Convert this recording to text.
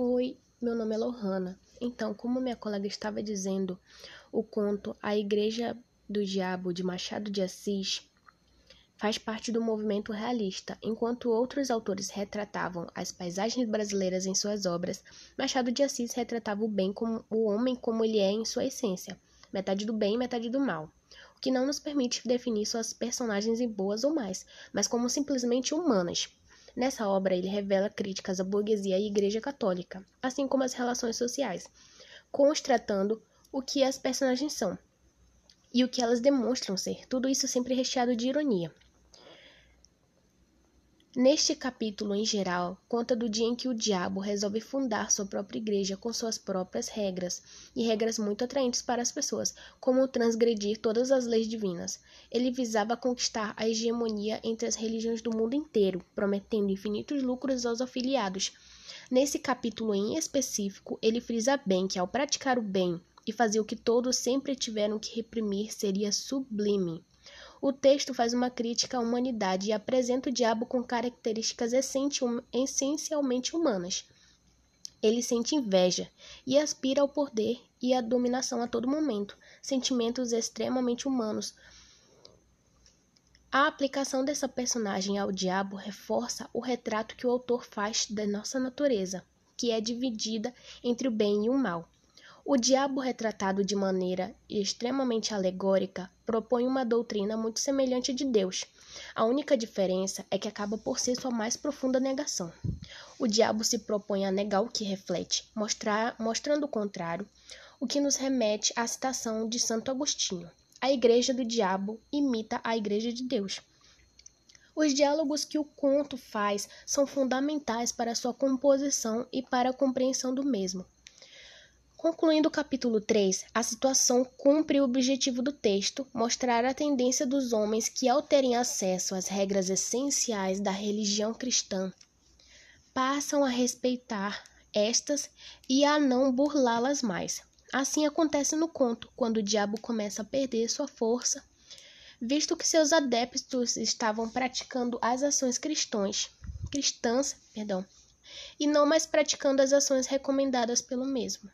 Oi, meu nome é Lohana. Então, como minha colega estava dizendo, o conto A Igreja do Diabo de Machado de Assis faz parte do movimento realista. Enquanto outros autores retratavam as paisagens brasileiras em suas obras, Machado de Assis retratava o bem como o homem como ele é em sua essência, metade do bem metade do mal. O que não nos permite definir suas personagens em boas ou mais, mas como simplesmente humanas. Nessa obra, ele revela críticas à burguesia e à Igreja Católica, assim como às relações sociais, constatando o que as personagens são e o que elas demonstram ser, tudo isso sempre recheado de ironia. Neste capítulo, em geral, conta do dia em que o diabo resolve fundar sua própria igreja com suas próprias regras, e regras muito atraentes para as pessoas, como transgredir todas as leis divinas. Ele visava conquistar a hegemonia entre as religiões do mundo inteiro, prometendo infinitos lucros aos afiliados. Nesse capítulo em específico, ele frisa bem que ao praticar o bem e fazer o que todos sempre tiveram que reprimir seria sublime. O texto faz uma crítica à humanidade e apresenta o diabo com características essencialmente humanas. Ele sente inveja e aspira ao poder e à dominação a todo momento, sentimentos extremamente humanos. A aplicação dessa personagem ao diabo reforça o retrato que o autor faz da nossa natureza, que é dividida entre o bem e o mal. O diabo, retratado de maneira extremamente alegórica, propõe uma doutrina muito semelhante de Deus. A única diferença é que acaba por ser sua mais profunda negação. O diabo se propõe a negar o que reflete, mostrar, mostrando o contrário, o que nos remete à citação de Santo Agostinho. A igreja do diabo imita a igreja de Deus. Os diálogos que o conto faz são fundamentais para sua composição e para a compreensão do mesmo. Concluindo o capítulo 3, a situação cumpre o objetivo do texto, mostrar a tendência dos homens que, ao terem acesso às regras essenciais da religião cristã, passam a respeitar estas e a não burlá-las mais. Assim acontece no conto, quando o diabo começa a perder sua força, visto que seus adeptos estavam praticando as ações cristãs, cristãs, perdão, e não mais praticando as ações recomendadas pelo mesmo.